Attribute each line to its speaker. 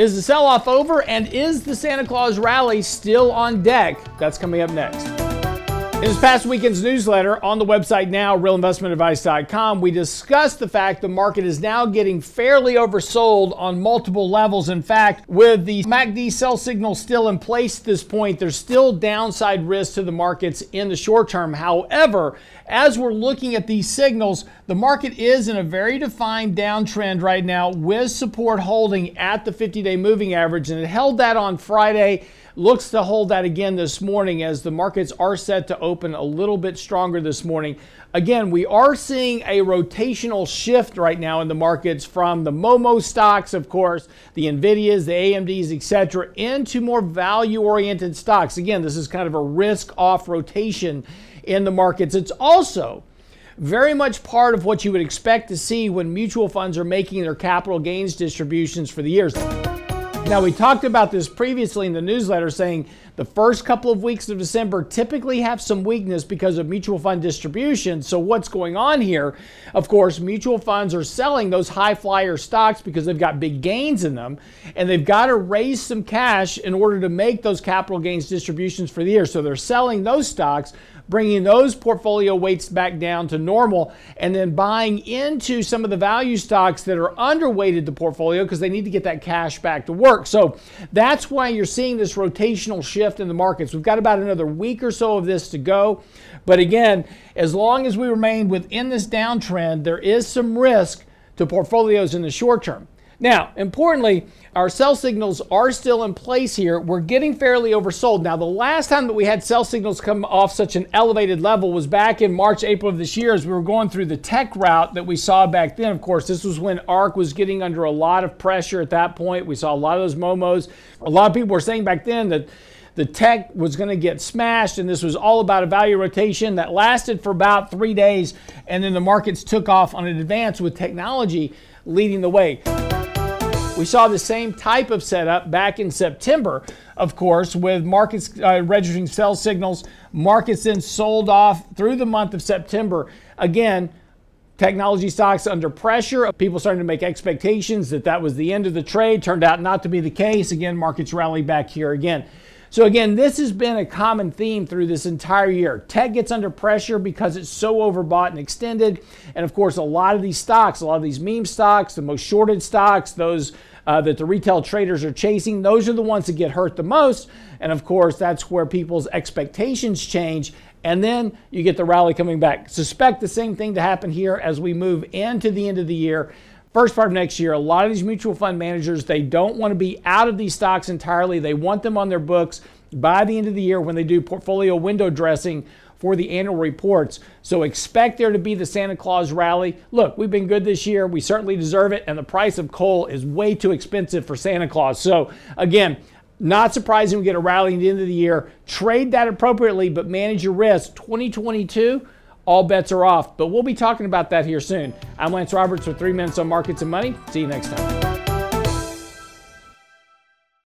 Speaker 1: Is the sell off over and is the Santa Claus rally still on deck? That's coming up next. In this past weekend's newsletter on the website now, realinvestmentadvice.com, we discussed the fact the market is now getting fairly oversold on multiple levels. In fact, with the MACD sell signal still in place at this point, there's still downside risk to the markets in the short term. However, as we're looking at these signals, the market is in a very defined downtrend right now with support holding at the 50 day moving average, and it held that on Friday looks to hold that again this morning as the markets are set to open a little bit stronger this morning. Again, we are seeing a rotational shift right now in the markets from the Momo stocks, of course, the Nvidias, the AMDs, etc., into more value-oriented stocks. Again, this is kind of a risk-off rotation in the markets. It's also very much part of what you would expect to see when mutual funds are making their capital gains distributions for the years. Now, we talked about this previously in the newsletter saying the first couple of weeks of December typically have some weakness because of mutual fund distribution. So, what's going on here? Of course, mutual funds are selling those high flyer stocks because they've got big gains in them and they've got to raise some cash in order to make those capital gains distributions for the year. So, they're selling those stocks bringing those portfolio weights back down to normal, and then buying into some of the value stocks that are underweighted the portfolio because they need to get that cash back to work. So that's why you're seeing this rotational shift in the markets. We've got about another week or so of this to go. But again, as long as we remain within this downtrend, there is some risk to portfolios in the short term. Now, importantly, our sell signals are still in place here. We're getting fairly oversold. Now, the last time that we had sell signals come off such an elevated level was back in March, April of this year as we were going through the tech route that we saw back then. Of course, this was when ARK was getting under a lot of pressure at that point. We saw a lot of those momos. A lot of people were saying back then that the tech was going to get smashed, and this was all about a value rotation that lasted for about three days, and then the markets took off on an advance with technology leading the way. We saw the same type of setup back in September, of course, with markets uh, registering sell signals. Markets then sold off through the month of September. Again, technology stocks under pressure. People starting to make expectations that that was the end of the trade. Turned out not to be the case. Again, markets rally back here again. So, again, this has been a common theme through this entire year. Tech gets under pressure because it's so overbought and extended. And of course, a lot of these stocks, a lot of these meme stocks, the most shorted stocks, those uh, that the retail traders are chasing, those are the ones that get hurt the most. And of course, that's where people's expectations change. And then you get the rally coming back. Suspect the same thing to happen here as we move into the end of the year first part of next year, a lot of these mutual fund managers, they don't want to be out of these stocks entirely. They want them on their books by the end of the year when they do portfolio window dressing for the annual reports. So expect there to be the Santa Claus rally. Look, we've been good this year. We certainly deserve it. And the price of coal is way too expensive for Santa Claus. So again, not surprising we get a rally at the end of the year. Trade that appropriately, but manage your risk. 2022 all bets are off. But we'll be talking about that here soon. I'm Lance Roberts with three minutes on markets and money. See you next time.